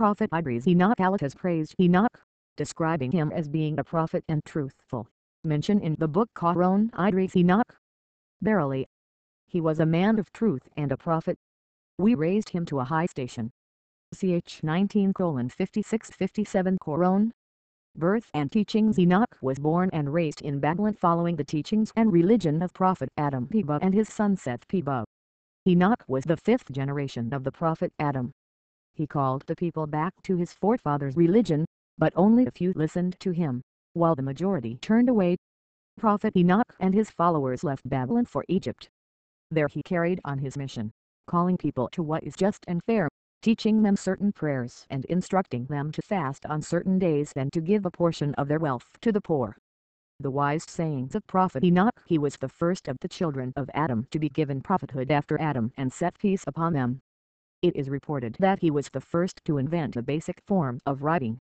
Prophet Idris Enoch has praised Enoch, describing him as being a prophet and truthful. Mention in the book Quran Idris Enoch. Verily, he was a man of truth and a prophet. We raised him to a high station. Ch 19 56 57 Quran. Birth and Teachings Enoch was born and raised in Babylon following the teachings and religion of Prophet Adam Peba and his son Seth Peba. Enoch was the fifth generation of the prophet Adam. He called the people back to his forefathers' religion, but only a few listened to him, while the majority turned away. Prophet Enoch and his followers left Babylon for Egypt. There he carried on his mission, calling people to what is just and fair, teaching them certain prayers and instructing them to fast on certain days and to give a portion of their wealth to the poor. The wise sayings of Prophet Enoch He was the first of the children of Adam to be given prophethood after Adam and set peace upon them. It is reported that he was the first to invent a basic form of writing.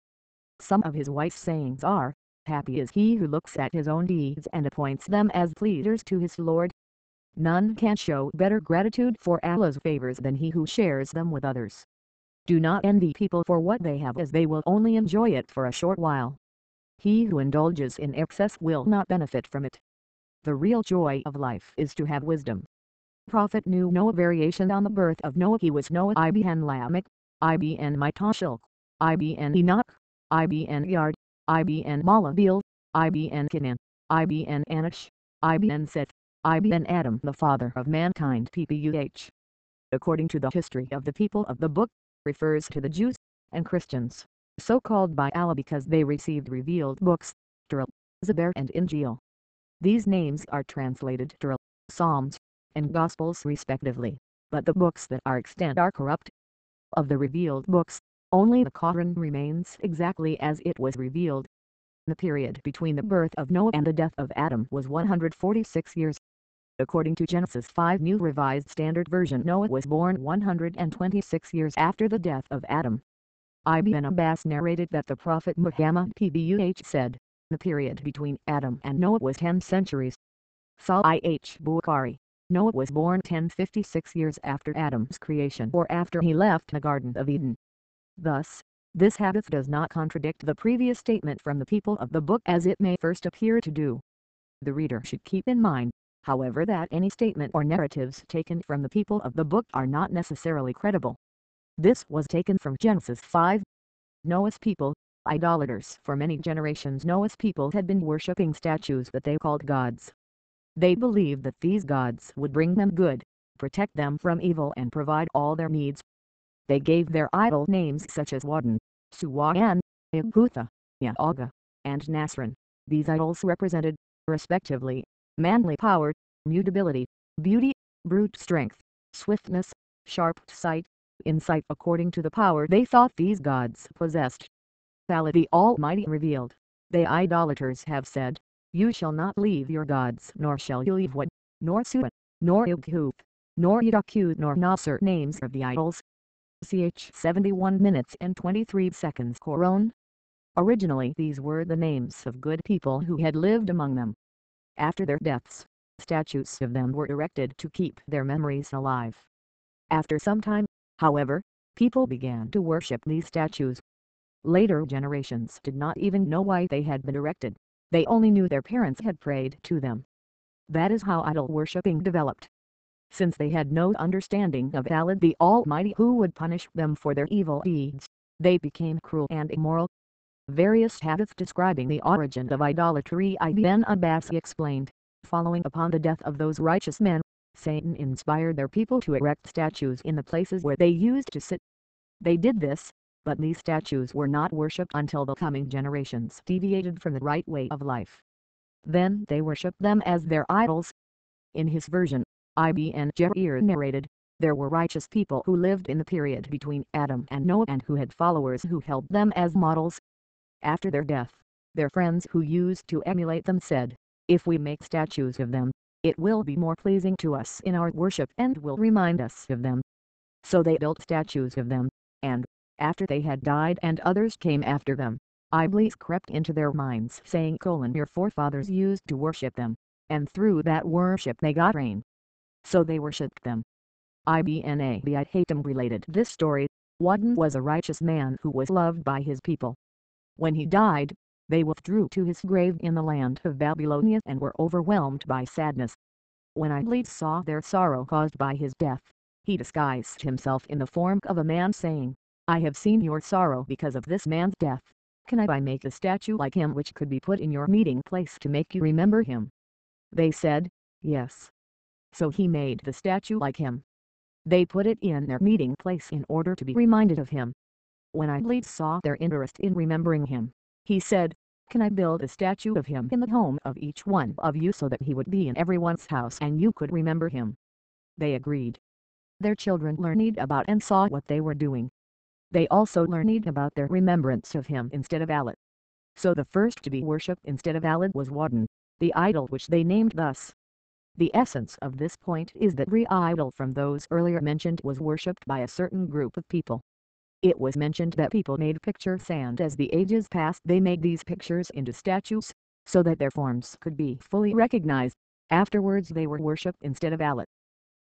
Some of his wise sayings are, Happy is he who looks at his own deeds and appoints them as pleasers to his Lord. None can show better gratitude for Allah's favors than he who shares them with others. Do not envy people for what they have as they will only enjoy it for a short while. He who indulges in excess will not benefit from it. The real joy of life is to have wisdom. Prophet knew no variation on the birth of Noah. He was Noah. Ibn Lamech, ibn Methuselah, ibn Enoch, ibn Yard, ibn Mahalaleel, ibn Kenan, ibn Enosh, ibn Seth, ibn Adam the father of mankind. Ppuh. According to the history of the people of the book, refers to the Jews and Christians so called by Allah because they received revealed books, Torah, Zabur and Injil. These names are translated Torah, Psalms, and Gospels respectively, but the books that are extant are corrupt. Of the revealed books, only the Quran remains exactly as it was revealed. The period between the birth of Noah and the death of Adam was 146 years. According to Genesis 5 New Revised Standard Version Noah was born 126 years after the death of Adam. Ibn Abbas narrated that the Prophet Muhammad pbuh said, the period between Adam and Noah was 10 centuries. Sahih Bukhari, Noah was born 1056 years after Adam's creation or after he left the Garden of Eden. Thus, this hadith does not contradict the previous statement from the people of the book as it may first appear to do. The reader should keep in mind, however that any statement or narratives taken from the people of the book are not necessarily credible. This was taken from Genesis 5. Noah's people, idolaters For many generations Noah's people had been worshipping statues that they called gods. They believed that these gods would bring them good, protect them from evil and provide all their needs. They gave their idol names such as Waddan, Suwan, Ibhutha, Ya'aga, and Nasrin. These idols represented, respectively, manly power, mutability, beauty, brute strength, swiftness, sharp sight, insight according to the power they thought these gods possessed. Allah the Almighty revealed, They idolaters have said, You shall not leave your gods nor shall you leave what, nor Suat, nor Ilkhuth, nor Yadakut nor Nasr names of the idols. Ch 71 minutes and 23 seconds Quran. Originally these were the names of good people who had lived among them. After their deaths, statues of them were erected to keep their memories alive. After some time, However, people began to worship these statues. Later generations did not even know why they had been erected, they only knew their parents had prayed to them. That is how idol worshipping developed. Since they had no understanding of Allah the Almighty who would punish them for their evil deeds, they became cruel and immoral. Various hadiths describing the origin of idolatry Ibn Abbas explained, following upon the death of those righteous men, Satan inspired their people to erect statues in the places where they used to sit. They did this, but these statues were not worshipped until the coming generations deviated from the right way of life. Then they worshipped them as their idols. In his version, Ibn Jarir narrated, there were righteous people who lived in the period between Adam and Noah and who had followers who held them as models. After their death, their friends who used to emulate them said, if we make statues of them, it will be more pleasing to us in our worship and will remind us of them. So they built statues of them, and, after they had died and others came after them, Iblis crept into their minds saying colon your forefathers used to worship them, and through that worship they got rain. So they worshipped them. Ibn Abi Hatim related this story, Wadden was a righteous man who was loved by his people. When he died, they withdrew to his grave in the land of Babylonia and were overwhelmed by sadness. When Idley saw their sorrow caused by his death, he disguised himself in the form of a man saying, I have seen your sorrow because of this man's death. Can I make a statue like him which could be put in your meeting place to make you remember him? They said, Yes. So he made the statue like him. They put it in their meeting place in order to be reminded of him. When Idley saw their interest in remembering him, he said, Can I build a statue of him in the home of each one of you so that he would be in everyone's house and you could remember him? They agreed. Their children learned about and saw what they were doing. They also learned about their remembrance of him instead of Allah. So the first to be worshipped instead of Allah was Wadden, the idol which they named thus. The essence of this point is that every idol from those earlier mentioned was worshipped by a certain group of people. It was mentioned that people made pictures and as the ages passed they made these pictures into statues, so that their forms could be fully recognized. Afterwards they were worshipped instead of Allah.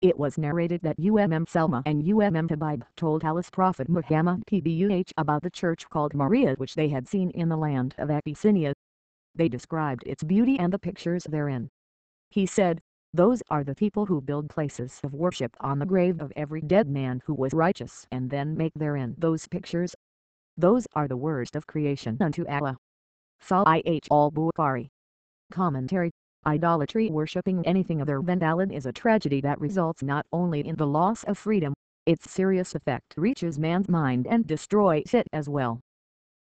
It was narrated that UMM Selma and UMM Habib told Allah's Prophet Muhammad PBUH about the church called Maria which they had seen in the land of Abyssinia. They described its beauty and the pictures therein. He said, Those are the people who build places of worship on the grave of every dead man who was righteous and then make therein those pictures. Those are the worst of creation unto Allah. Sahih al-Bukhari. Commentary Idolatry worshipping anything other than Allah is a tragedy that results not only in the loss of freedom, its serious effect reaches man's mind and destroys it as well.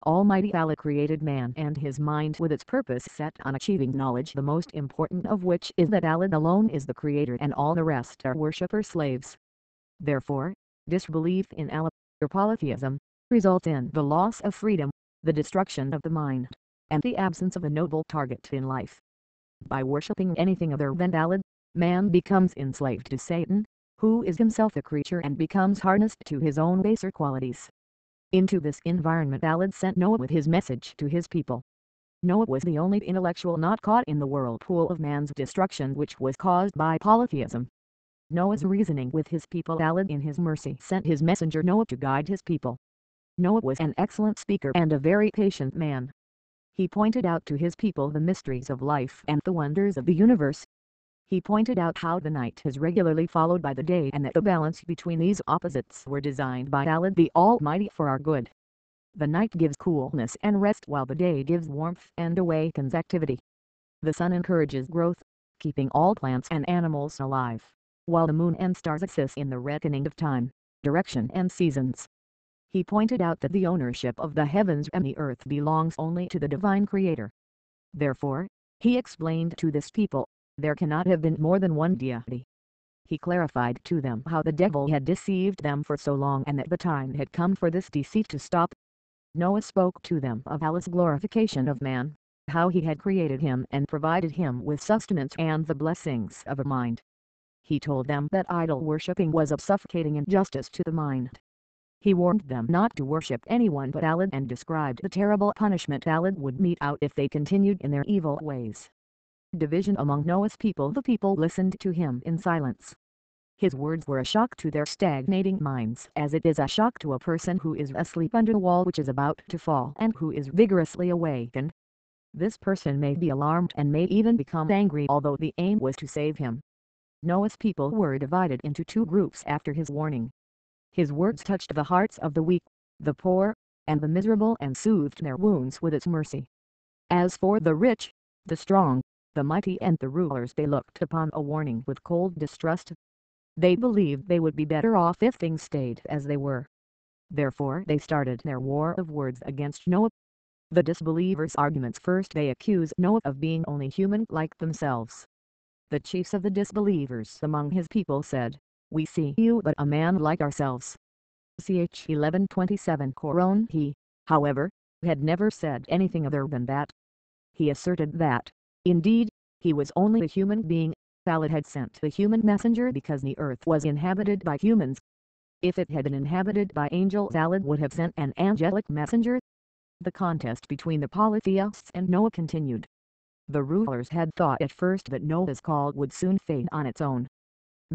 Almighty Allah created man and his mind with its purpose set on achieving knowledge the most important of which is that Allah alone is the creator and all the rest are worshipper slaves. Therefore, disbelief in Allah, or polytheism, results in the loss of freedom, the destruction of the mind, and the absence of a noble target in life. By worshipping anything other than Allah, man becomes enslaved to Satan, who is himself a creature and becomes harnessed to his own baser qualities. Into this environment Allah sent Noah with his message to his people. Noah was the only intellectual not caught in the whirlpool of man's destruction which was caused by polytheism. Noah's reasoning with his people Allah in his mercy sent his messenger Noah to guide his people. Noah was an excellent speaker and a very patient man. He pointed out to his people the mysteries of life and the wonders of the universe. He pointed out how the night is regularly followed by the day and that the balance between these opposites were designed by Allah the Almighty for our good. The night gives coolness and rest while the day gives warmth and awakens activity. The sun encourages growth, keeping all plants and animals alive, while the moon and stars assist in the reckoning of time, direction and seasons. He pointed out that the ownership of the heavens and the earth belongs only to the divine creator. Therefore, he explained to this people, there cannot have been more than one deity. He clarified to them how the devil had deceived them for so long and that the time had come for this deceit to stop. Noah spoke to them of Allah's glorification of man, how he had created him and provided him with sustenance and the blessings of a mind. He told them that idol worshipping was of suffocating injustice to the mind. He warned them not to worship anyone but Allah and described the terrible punishment Allah would mete out if they continued in their evil ways. Division among Noah's people The people listened to him in silence. His words were a shock to their stagnating minds as it is a shock to a person who is asleep under a wall which is about to fall and who is vigorously awakened. This person may be alarmed and may even become angry although the aim was to save him. Noah's people were divided into two groups after his warning. His words touched the hearts of the weak, the poor, and the miserable and soothed their wounds with its mercy. As for the rich, the strong, the mighty and the rulers they looked upon a warning with cold distrust. They believed they would be better off if things stayed as they were. Therefore they started their war of words against Noah. The disbelievers' arguments first they accuse Noah of being only human like themselves. The chiefs of the disbelievers among his people said, we see you but a man like ourselves. Ch 1127 Quran He, however, had never said anything other than that. He asserted that, indeed, he was only a human being, Allah had sent the human messenger because the earth was inhabited by humans. If it had been inhabited by angels Allah would have sent an angelic messenger. The contest between the polytheists and Noah continued. The rulers had thought at first that Noah's call would soon fade on its own.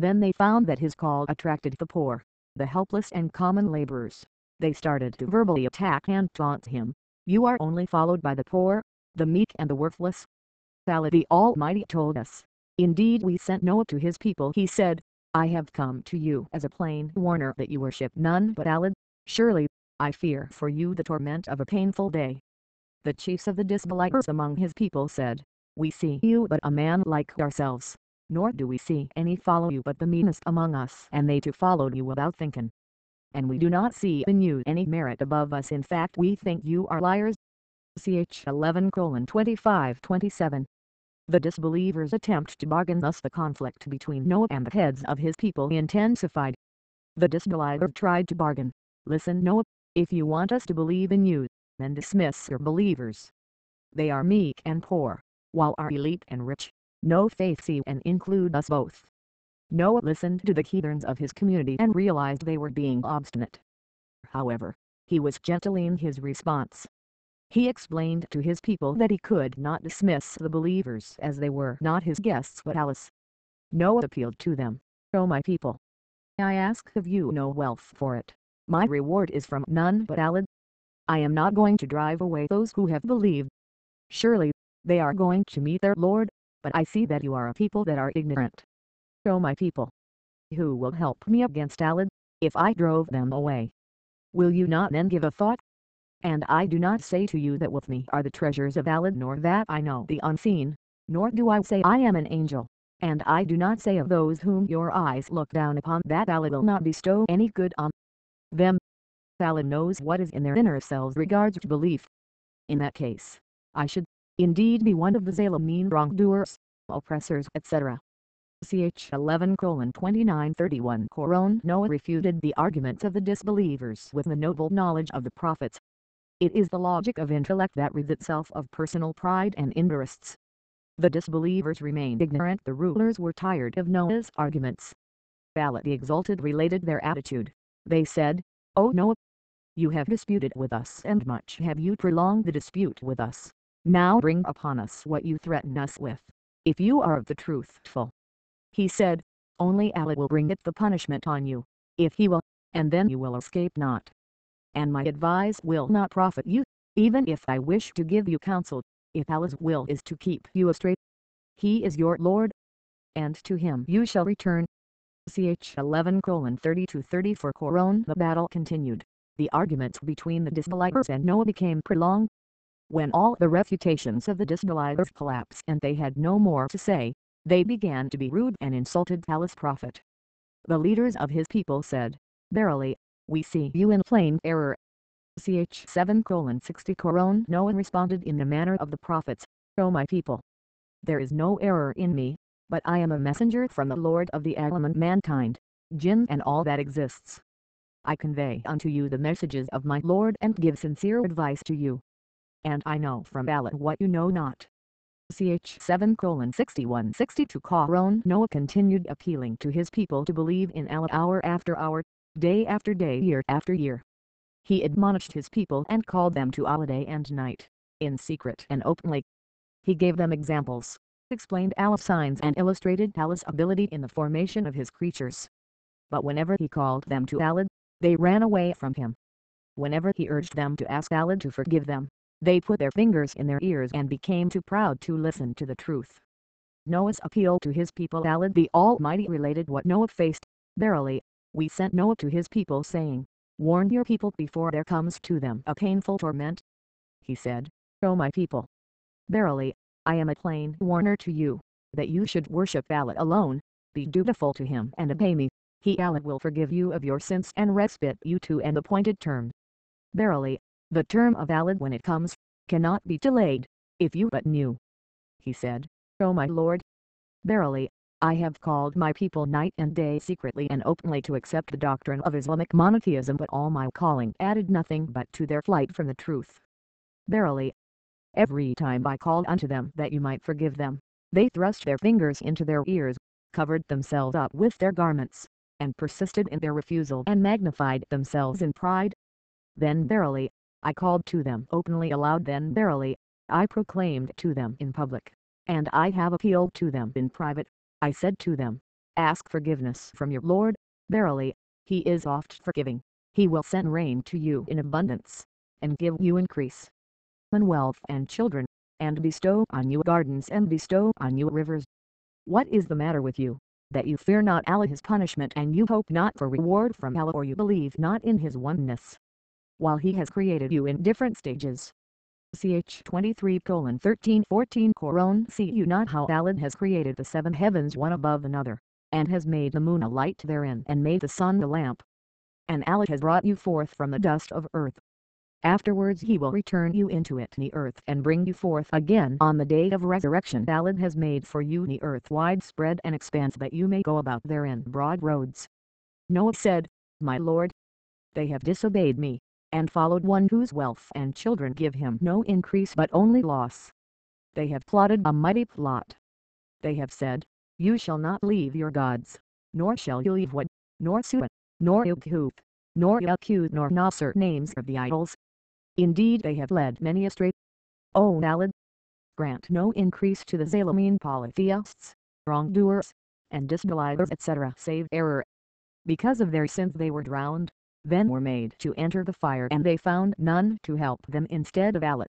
Then they found that his call attracted the poor, the helpless and common laborers. they started to verbally attack and taunt him. You are only followed by the poor, the meek and the worthless. Allah the Almighty told us, Indeed we sent Noah to his people he said, I have come to you as a plain warner that you worship none but Allah. Surely, I fear for you the torment of a painful day. The chiefs of the disbelievers among his people said, We see you but a man like ourselves, nor do we see any follow you but the meanest among us. And they too followed you without thinking. And we do not see in you any merit above us in fact we think you are liars. Ch 11 25 27 the disbelievers' attempt to bargain thus the conflict between Noah and the heads of his people intensified. The disbelievers tried to bargain. Listen Noah, if you want us to believe in you, then dismiss your believers. They are meek and poor, while our elite and rich. No faith see and include us both. Noah listened to the heathens of his community and realized they were being obstinate. However, he was gentle in his response. He explained to his people that he could not dismiss the believers as they were not his guests but Allah's. Noah appealed to them, O my people! I ask of you no wealth for it. My reward is from none but Allah. I am not going to drive away those who have believed. Surely, they are going to meet their Lord, but I see that you are a people that are ignorant. O my people! Who will help me against Allah, if I drove them away? Will you not then give a thought and I do not say to you that with me are the treasures of Allah nor that I know the unseen, nor do I say I am an angel, and I do not say of those whom your eyes look down upon that Allah will not bestow any good on them. Allah knows what is in their inner selves regards to belief. In that case, I should, indeed be one of the Zalimeen wrongdoers, oppressors etc. Ch 11 29 31 Quran Noah refuted the arguments of the disbelievers with the noble knowledge of the prophets it is the logic of intellect that rids itself of personal pride and interests. The disbelievers remained ignorant the rulers were tired of Noah's arguments. Allah the Exalted related their attitude. They said, O Noah! You have disputed with us and much have you prolonged the dispute with us. Now bring upon us what you threaten us with, if you are of the truthful. He said, Only Allah will bring it the punishment on you, if he will, and then you will escape not and my advice will not profit you, even if I wish to give you counsel, if Allah's will is to keep you astray. He is your Lord, and to him you shall return. Ch 11 30 34 Quran The battle continued. The arguments between the disbelievers and Noah became prolonged. When all the refutations of the disbelievers collapsed and they had no more to say, they began to be rude and insulted Allah's prophet. The leaders of his people said, Verily, we see you in plain error. Ch 7 60 Quran Noah responded in the manner of the prophets, O my people! There is no error in me, but I am a messenger from the Lord of the Alam mankind, jinn and all that exists. I convey unto you the messages of my Lord and give sincere advice to you. And I know from Allah what you know not. Ch 7 61 62 Quran Noah continued appealing to his people to believe in Allah hour after hour, day after day year after year. He admonished his people and called them to Allah day and night, in secret and openly. He gave them examples, explained Allah's signs and illustrated Allah's ability in the formation of his creatures. But whenever he called them to Allah, they ran away from him. Whenever he urged them to ask Allah to forgive them, they put their fingers in their ears and became too proud to listen to the truth. Noah's appeal to his people Allah the Almighty related what Noah faced, verily, we sent Noah to his people saying, Warn your people before there comes to them a painful torment. He said, O my people! Verily, I am a plain warner to you, that you should worship Allah alone, be dutiful to him and obey me. He Allah will forgive you of your sins and respite you to an appointed term. Verily, the term of Allah when it comes, cannot be delayed, if you but knew. He said, O my Lord! Verily, I have called my people night and day secretly and openly to accept the doctrine of Islamic monotheism but all my calling added nothing but to their flight from the truth. Verily, every time I called unto them that you might forgive them, they thrust their fingers into their ears, covered themselves up with their garments, and persisted in their refusal and magnified themselves in pride. Then verily, I called to them openly aloud then verily, I proclaimed to them in public, and I have appealed to them in private. I said to them, Ask forgiveness from your Lord, verily, he is oft forgiving. He will send rain to you in abundance, and give you increase, and wealth and children, and bestow on you gardens and bestow on you rivers. What is the matter with you, that you fear not Allah's punishment and you hope not for reward from Allah or you believe not in His oneness? While He has created you in different stages, ch 23 colon 13 14 Quran see you not how Allah has created the seven heavens one above another, and has made the moon a light therein and made the sun a lamp. And Allah has brought you forth from the dust of earth. Afterwards he will return you into it the earth and bring you forth again on the day of resurrection. Allah has made for you the earth widespread and expanse that you may go about therein broad roads. Noah said, My Lord, they have disobeyed me and followed one whose wealth and children give him no increase but only loss. They have plotted a mighty plot. They have said, You shall not leave your gods, nor shall you leave what, nor Suat, nor Ilkuth, nor Yakut nor Nasr names of the idols. Indeed they have led many astray. O Allah, grant no increase to the Zalimeen polytheists, wrongdoers, and disbelievers etc. save error. Because of their sins they were drowned then were made to enter the fire and they found none to help them instead of Allah.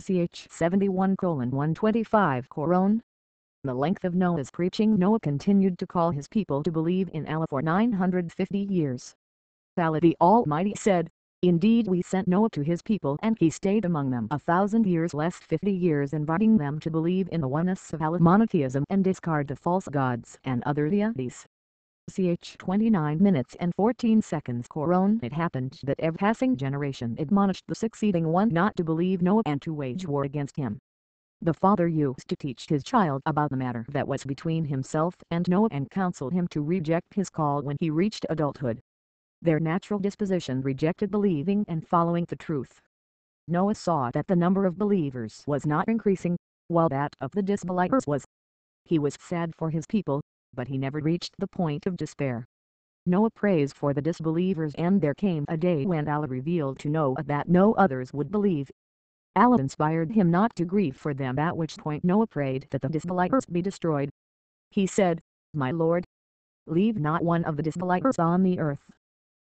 Ch 71 125 Quran. The length of Noah's preaching Noah continued to call his people to believe in Allah for 950 years. Allah the Almighty said, Indeed we sent Noah to his people and he stayed among them a thousand years less fifty years inviting them to believe in the oneness of Allah monotheism and discard the false gods and other deities ch 29 minutes and 14 seconds Quran It happened that every passing generation admonished the succeeding one not to believe Noah and to wage war against him. The father used to teach his child about the matter that was between himself and Noah and counseled him to reject his call when he reached adulthood. Their natural disposition rejected believing and following the truth. Noah saw that the number of believers was not increasing, while that of the disbelievers was. He was sad for his people, but he never reached the point of despair. Noah prays for the disbelievers and there came a day when Allah revealed to Noah that no others would believe. Allah inspired him not to grieve for them at which point Noah prayed that the disbelievers be destroyed. He said, My Lord, leave not one of the disbelievers on the earth.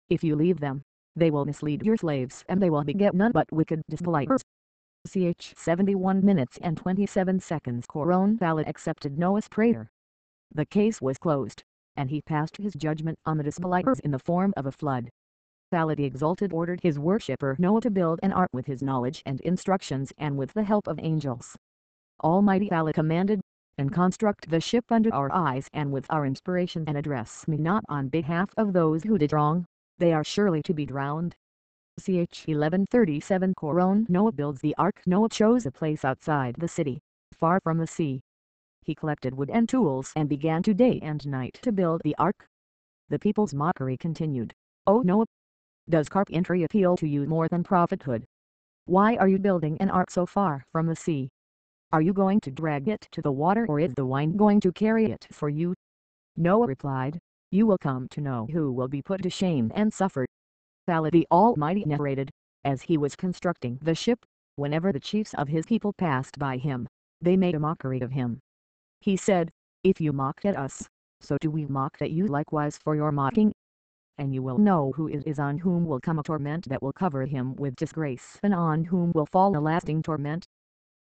If you leave them, they will mislead your slaves and they will beget none but wicked disbelievers. Ch 71 minutes and 27 seconds Quran Allah accepted Noah's prayer the case was closed, and he passed his judgment on the disbelievers in the form of a flood. The Exalted ordered his worshipper Noah to build an ark with his knowledge and instructions and with the help of angels. Almighty Allah commanded, and construct the ship under our eyes and with our inspiration and address me not on behalf of those who did wrong, they are surely to be drowned. Ch 1137 Quran Noah builds the ark Noah chose a place outside the city, far from the sea, he collected wood and tools and began to day and night to build the ark. The people's mockery continued. Oh, o Noah! Does carpentry appeal to you more than prophethood? Why are you building an ark so far from the sea? Are you going to drag it to the water or is the wind going to carry it for you? Noah replied, You will come to know who will be put to shame and suffer. Allah the Almighty narrated, as he was constructing the ship, whenever the chiefs of his people passed by him, they made a mockery of him. He said, If you mocked at us, so do we mock at you likewise for your mocking. And you will know who it is on whom will come a torment that will cover him with disgrace and on whom will fall a lasting torment.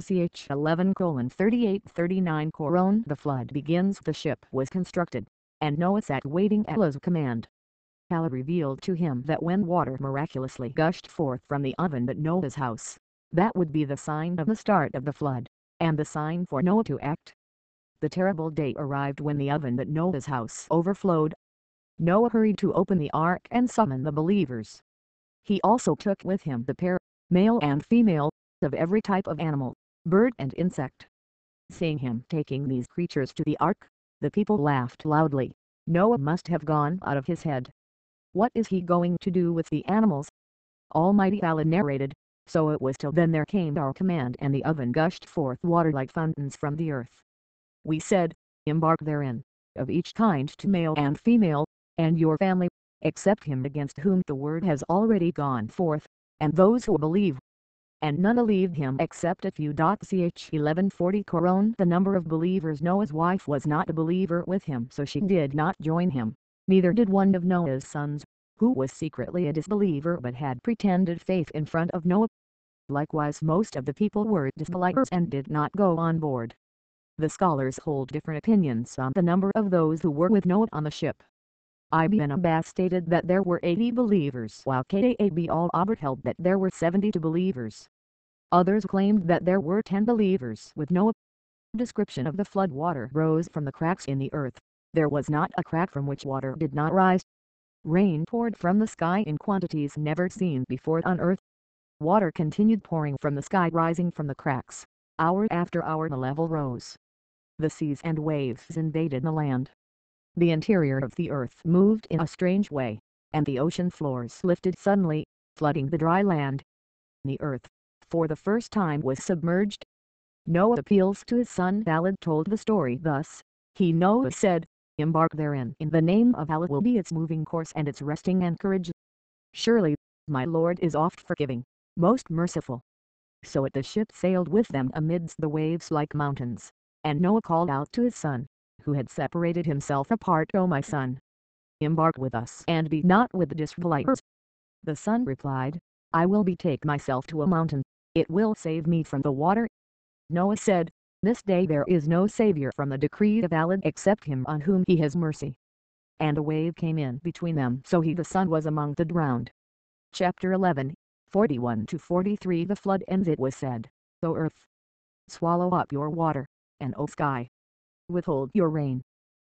Ch 11 38 39 Quran The flood begins the ship was constructed, and Noah sat waiting at Allah's command. Allah revealed to him that when water miraculously gushed forth from the oven at Noah's house, that would be the sign of the start of the flood, and the sign for Noah to act. The terrible day arrived when the oven at Noah's house overflowed. Noah hurried to open the ark and summon the believers. He also took with him the pair, male and female, of every type of animal, bird and insect. Seeing him taking these creatures to the ark, the people laughed loudly. Noah must have gone out of his head. What is he going to do with the animals? Almighty Allah narrated, So it was till then there came our command and the oven gushed forth water like fountains from the earth. We said, Embark therein, of each kind to male and female, and your family, except him against whom the word has already gone forth, and those who believe. And none believed him except a few. Ch 1140 Quran The number of believers Noah's wife was not a believer with him so she did not join him, neither did one of Noah's sons, who was secretly a disbeliever but had pretended faith in front of Noah. Likewise most of the people were disbelievers and did not go on board. The scholars hold different opinions on the number of those who were with Noah on the ship. Ibn Abbas stated that there were 80 believers while Ka'ab al-Ahbar held that there were 72 believers. Others claimed that there were 10 believers with Noah. Description of the flood water rose from the cracks in the earth. There was not a crack from which water did not rise. Rain poured from the sky in quantities never seen before on earth. Water continued pouring from the sky rising from the cracks. Hour after hour the level rose the seas and waves invaded the land. The interior of the earth moved in a strange way, and the ocean floors lifted suddenly, flooding the dry land. The earth, for the first time was submerged. Noah appeals to his son Valid told the story thus, He Noah said, Embark therein in the name of Allah will be its moving course and its resting anchorage. Surely, my Lord is oft forgiving, most merciful. So it the ship sailed with them amidst the waves like mountains. And Noah called out to his son, who had separated himself apart O my son, embark with us and be not with the disbelievers. The son replied, I will betake myself to a mountain, it will save me from the water. Noah said, This day there is no Savior from the decree of Allah except him on whom he has mercy. And a wave came in between them so he the son was among the drowned. Chapter 11, 41-43 The flood ends it was said, O earth, swallow up your water, and O sky, withhold your rain.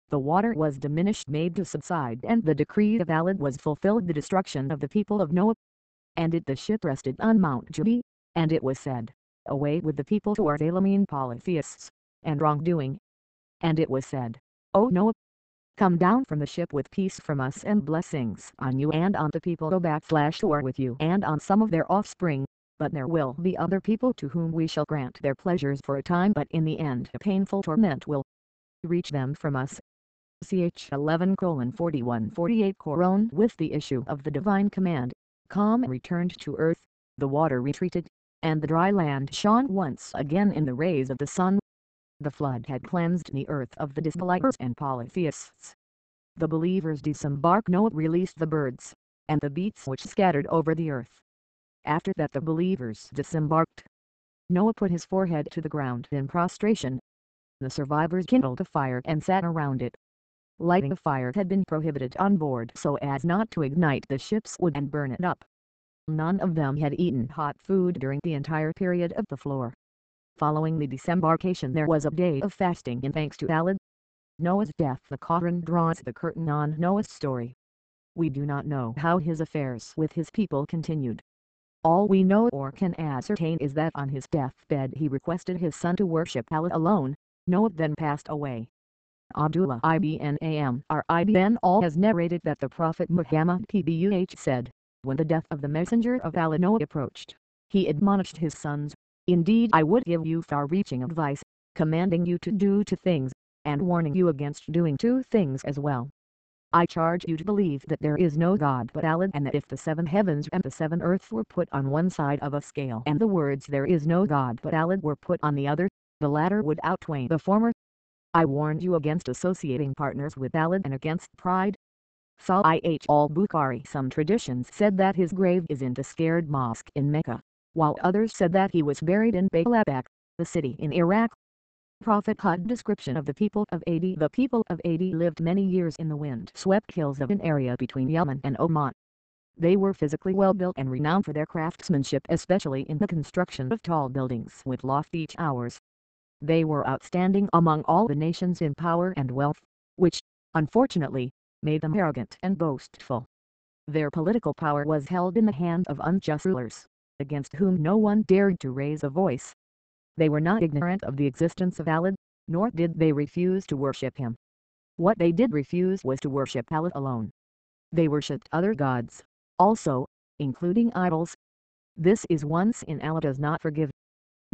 The water was diminished made to subside and the decree of Allah was fulfilled the destruction of the people of Noah. And it the ship rested on Mount Judi, and it was said, Away with the people who are Zalimeen polytheists, and wrongdoing. And it was said, O Noah, come down from the ship with peace from us and blessings on you and on the people who backslash who are with you and on some of their offspring but there will be other people to whom we shall grant their pleasures for a time but in the end a painful torment will reach them from us. Ch 11 colon 41 48 Quran with the issue of the divine command, calm returned to earth, the water retreated, and the dry land shone once again in the rays of the sun. The flood had cleansed the earth of the disbelievers and polytheists. The believers disembarked Noah released the birds, and the beasts which scattered over the earth. After that the believers disembarked. Noah put his forehead to the ground in prostration. The survivors kindled a fire and sat around it. Lighting a fire had been prohibited on board so as not to ignite the ship's wood and burn it up. None of them had eaten hot food during the entire period of the floor. Following the disembarkation there was a day of fasting in thanks to Allah. Noah's death The Quran draws the curtain on Noah's story. We do not know how his affairs with his people continued. All we know or can ascertain is that on his deathbed he requested his son to worship Allah alone, Noah then passed away. Abdullah ibn Amr ibn al has narrated that the Prophet Muhammad pbuh said, when the death of the messenger of Allah Noah approached, he admonished his sons, Indeed I would give you far-reaching advice, commanding you to do two things, and warning you against doing two things as well. I charge you to believe that there is no God but Allah and that if the seven heavens and the seven earths were put on one side of a scale and the words there is no God but Allah were put on the other, the latter would outweigh the former. I warned you against associating partners with Allah and against pride. Sahih al-Bukhari Some traditions said that his grave is in the scared mosque in Mecca, while others said that he was buried in Baqlabak, the city in Iraq. Prophet Hud description of the people of Adi The people of Adi lived many years in the wind-swept hills of an area between Yemen and Oman. They were physically well built and renowned for their craftsmanship especially in the construction of tall buildings with lofty towers. They were outstanding among all the nations in power and wealth, which, unfortunately, made them arrogant and boastful. Their political power was held in the hand of unjust rulers, against whom no one dared to raise a voice. They were not ignorant of the existence of Allah, nor did they refuse to worship him. What they did refuse was to worship Allah alone. They worshipped other gods, also, including idols. This is one sin Allah does not forgive.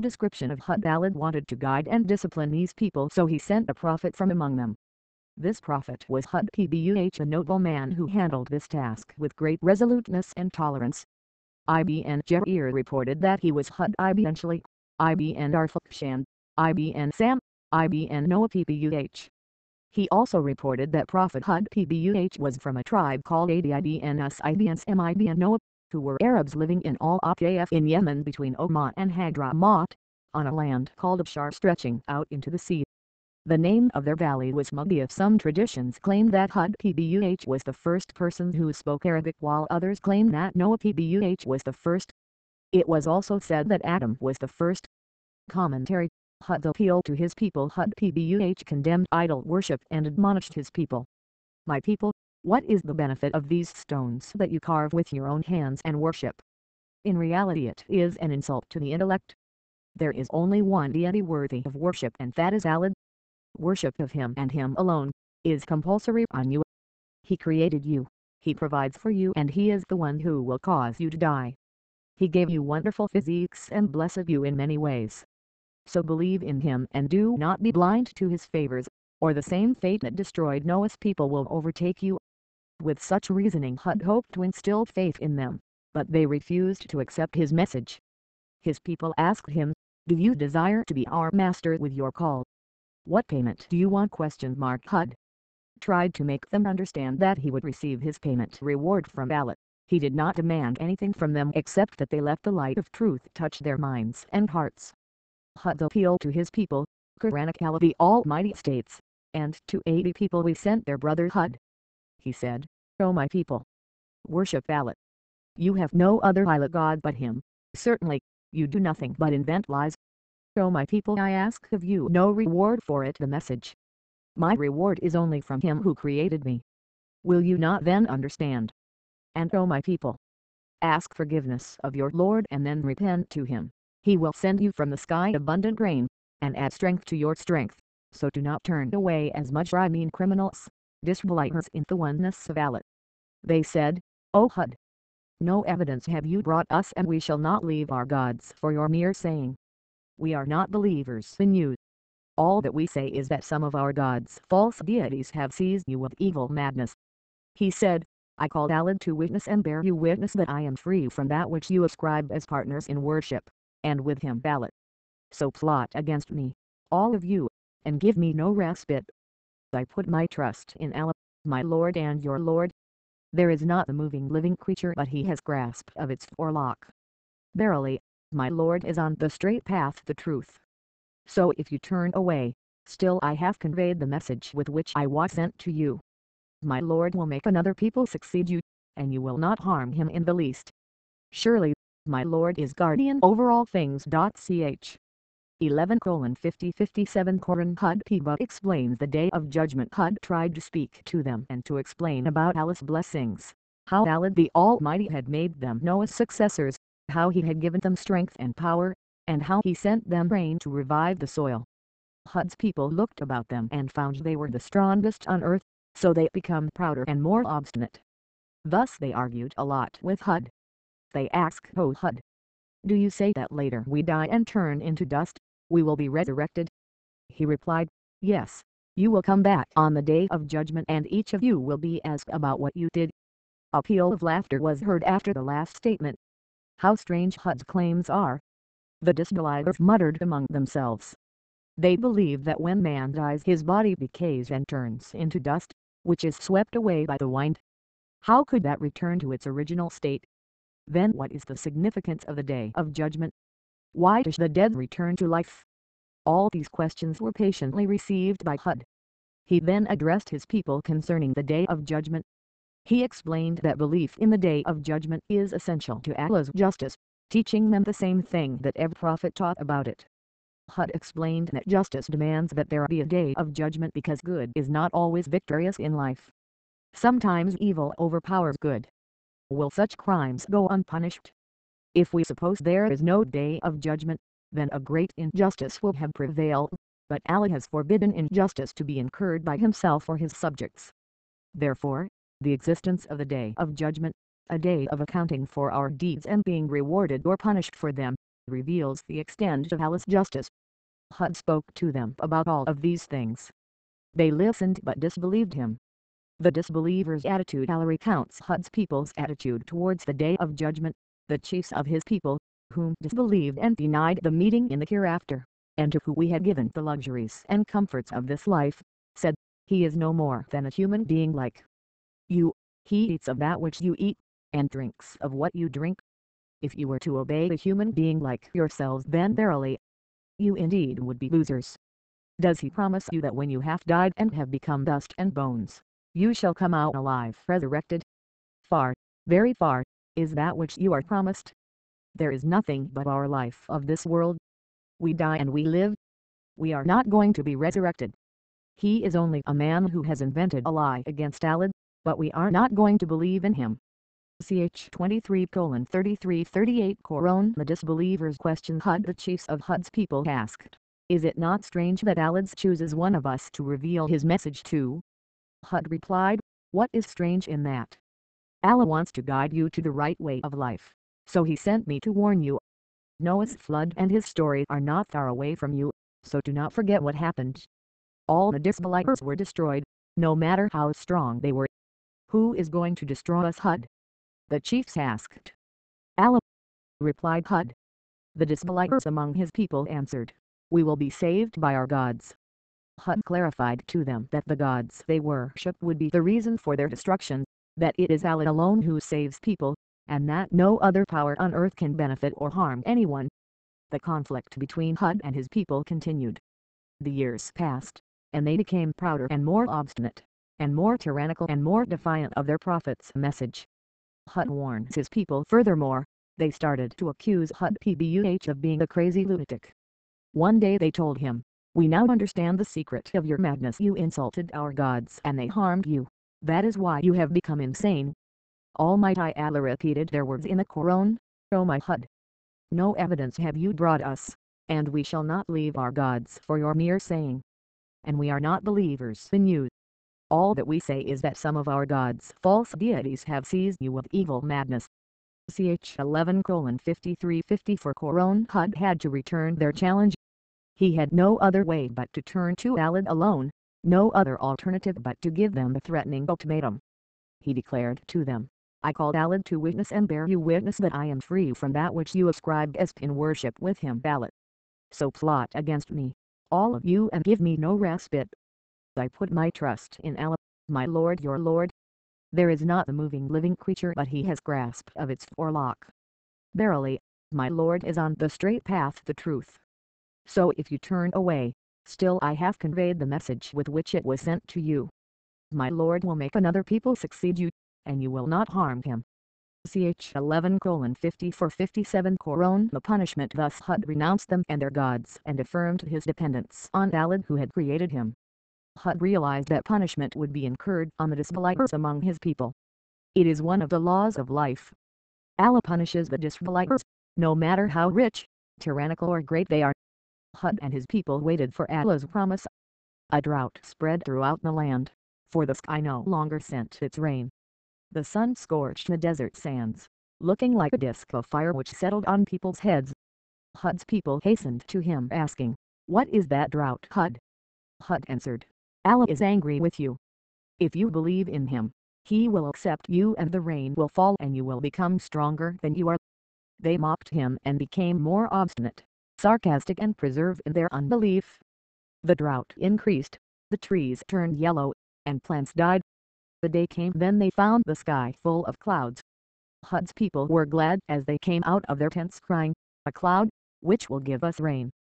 Description of Hud Allah wanted to guide and discipline these people so he sent a prophet from among them. This prophet was Hud Pbuh a noble man who handled this task with great resoluteness and tolerance. Ibn Jarir reported that he was Hud ibn Shalik, IBN Arfakshan, IBN Sam, IBN Noah PPUH. He also reported that Prophet Hud Pbuh was from a tribe called Adibns Noah, who were Arabs living in Al-Ahqaf in Yemen between Oman and Hadramaut, on a land called Abshar stretching out into the sea. The name of their valley was Mugdia. Some traditions claim that Hud Pbuh was the first person who spoke Arabic while others claim that Noah Pbuh was the first. It was also said that Adam was the first. Commentary Hud appealed to his people Hud Pbuh condemned idol worship and admonished his people. My people, what is the benefit of these stones that you carve with your own hands and worship? In reality it is an insult to the intellect. There is only one deity worthy of worship and that is Allah worship of him and him alone, is compulsory on you. He created you, he provides for you and he is the one who will cause you to die. He gave you wonderful physiques and blessed you in many ways. So believe in him and do not be blind to his favors, or the same fate that destroyed Noah's people will overtake you. With such reasoning Hud hoped to instill faith in them, but they refused to accept his message. His people asked him, Do you desire to be our master with your call? What payment do you want? Question mark HUD tried to make them understand that he would receive his payment reward from Allah. He did not demand anything from them except that they let the light of truth touch their minds and hearts. HUD appealed to his people, Quranic Allah the Almighty states, and to 80 people we sent their brother Hud. He said, O my people, worship Allah. You have no other pilot God but him, certainly, you do nothing but invent lies O my people I ask of you no reward for it the message. My reward is only from him who created me. Will you not then understand? And O my people, ask forgiveness of your Lord and then repent to him. He will send you from the sky abundant rain, and add strength to your strength, so do not turn away as much I mean criminals, disbelievers in the oneness of Allah. They said, O Hud, no evidence have you brought us and we shall not leave our gods for your mere saying we are not believers in you. All that we say is that some of our gods, false deities have seized you with evil madness. He said, I called Allah to witness and bear you witness that I am free from that which you ascribe as partners in worship, and with him Allah. So plot against me, all of you, and give me no respite. I put my trust in Allah, my Lord and your Lord. There is not a moving living creature but he has grasp of its forelock. Verily, my Lord is on the straight path the truth. So if you turn away, still I have conveyed the message with which I was sent to you. My Lord will make another people succeed you, and you will not harm him in the least. Surely, my Lord is guardian over all things. Ch. 11 50 57 Koran Hud Piba explains the day of judgment Hud tried to speak to them and to explain about Allah's blessings, how Allah the Almighty had made them Noah's successors, how he had given them strength and power, and how he sent them rain to revive the soil. Hud's people looked about them and found they were the strongest on earth, so they become prouder and more obstinate. Thus they argued a lot with Hud. They asked O Hud, Do you say that later we die and turn into dust, we will be resurrected? He replied, Yes, you will come back on the day of judgment and each of you will be asked about what you did. A peal of laughter was heard after the last statement, how strange Hud's claims are. The disbelievers muttered among themselves. They believe that when man dies his body decays and turns into dust, which is swept away by the wind. How could that return to its original state? Then what is the significance of the day of judgment? Why does the dead return to life? All these questions were patiently received by Hud. He then addressed his people concerning the day of judgment. He explained that belief in the Day of Judgment is essential to Allah's justice, teaching them the same thing that every prophet taught about it. Hud explained that justice demands that there be a day of judgment because good is not always victorious in life. Sometimes evil overpowers good. Will such crimes go unpunished? If we suppose there is no day of judgment, then a great injustice will have prevailed, but Allah has forbidden injustice to be incurred by himself or his subjects. Therefore, the existence of the day of judgment, a day of accounting for our deeds and being rewarded or punished for them, reveals the extent of Allah's justice. Hud spoke to them about all of these things. They listened but disbelieved him. The disbeliever's attitude Allah recounts Hud's people's attitude towards the day of judgment, the chiefs of his people, whom disbelieved and denied the meeting in the hereafter, and to whom we had given the luxuries and comforts of this life, said, he is no more than a human being like you. He eats of that which you eat, and drinks of what you drink. If you were to obey a human being like yourselves then verily, you indeed would be losers. Does he promise you that when you have died and have become dust and bones, you shall come out alive resurrected? Far, very far, is that which you are promised. There is nothing but our life of this world. We die and we live. We are not going to be resurrected. He is only a man who has invented a lie against Allah, but we are not going to believe in him. Ch 23 colon 33 38 Quran The disbelievers question Hud the chiefs of Hud's people asked, Is it not strange that Allah chooses one of us to reveal his message to? Hud replied, What is strange in that? Allah wants to guide you to the right way of life, so he sent me to warn you. Noah's flood and his story are not far away from you, so do not forget what happened. All the disbelievers were destroyed, no matter how strong they were. Who is going to destroy us Hud? the chiefs asked. Allah, replied Hud. The disbelievers among his people answered, We will be saved by our gods. Hud clarified to them that the gods they worship would be the reason for their destruction, that it is Allah alone who saves people, and that no other power on earth can benefit or harm anyone. The conflict between Hud and his people continued. The years passed, and they became prouder and more obstinate, and more tyrannical and more defiant of their prophet's message. Hud warns his people furthermore, they started to accuse Hud PBUH of being a crazy lunatic. One day they told him, We now understand the secret of your madness you insulted our gods and they harmed you, that is why you have become insane. Almighty Allah repeated their words in the Quran, O my Hud. No evidence have you brought us, and we shall not leave our gods for your mere saying. And we are not believers in you. All that we say is that some of our gods, false deities have seized you with evil madness. Ch 11 53 54 Quran Hud had to return their challenge. He had no other way but to turn to Allah alone, no other alternative but to give them the threatening ultimatum. He declared to them, I called Allah to witness and bear you witness that I am free from that which you ascribe as in worship with him Allah. So plot against me, all of you and give me no respite. I put my trust in Allah, my Lord your Lord. There is not a moving living creature but he has grasp of its forelock. Verily, my Lord is on the straight path the truth. So if you turn away, still I have conveyed the message with which it was sent to you. My Lord will make another people succeed you, and you will not harm him. Ch 11 54 57 Quran The punishment thus Hud renounced them and their gods and affirmed his dependence on Allah who had created him. Hud realized that punishment would be incurred on the disbelievers among his people. It is one of the laws of life. Allah punishes the disbelievers, no matter how rich, tyrannical or great they are. Hud and his people waited for Allah's promise. A drought spread throughout the land, for the sky no longer sent its rain. The sun scorched the desert sands, looking like a disk of fire which settled on people's heads. Hud's people hastened to him asking, What is that drought Hud? Hud answered, Allah is angry with you. If you believe in him, he will accept you and the rain will fall and you will become stronger than you are. They mocked him and became more obstinate, sarcastic and preserve in their unbelief. The drought increased, the trees turned yellow, and plants died. The day came then they found the sky full of clouds. Hud's people were glad as they came out of their tents crying, a cloud, which will give us rain.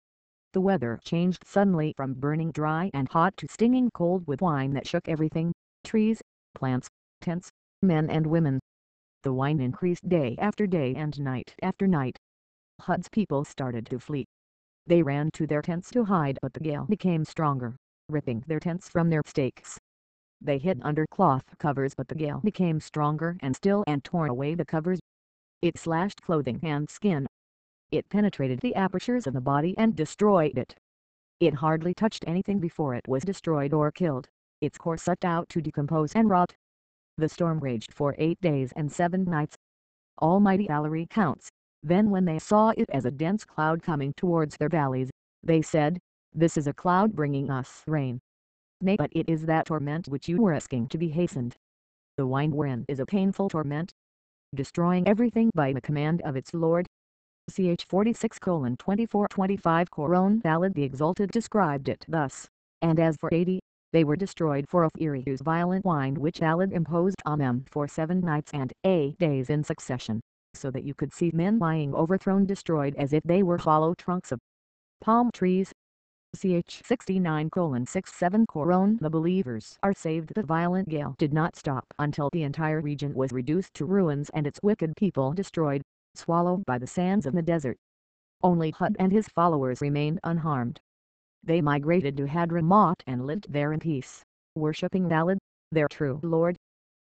The weather changed suddenly from burning dry and hot to stinging cold with wine that shook everything, trees, plants, tents, men and women. The wine increased day after day and night after night. Hud's people started to flee. They ran to their tents to hide but the gale became stronger, ripping their tents from their stakes. They hid under cloth covers but the gale became stronger and still and tore away the covers. It slashed clothing and skin, it penetrated the apertures of the body and destroyed it. It hardly touched anything before it was destroyed or killed, its core sucked out to decompose and rot. The storm raged for eight days and seven nights. Almighty Allah recounts, then when they saw it as a dense cloud coming towards their valleys, they said, This is a cloud bringing us rain. Nay but it is that torment which you were asking to be hastened. The wind wind is a painful torment, destroying everything by the command of its Lord. Ch 46 24 25 Quran valid the Exalted described it thus, and as for 80, They were destroyed for Ofiriu's violent wind which Allah imposed on them for seven nights and eight days in succession, so that you could see men lying overthrown destroyed as if they were hollow trunks of palm trees. Ch 69:67 Quran The believers are saved. The violent gale did not stop until the entire region was reduced to ruins and its wicked people destroyed, swallowed by the sands of the desert. Only Hud and his followers remained unharmed. They migrated to Hadramaut and lived there in peace, worshipping Allah, their true Lord.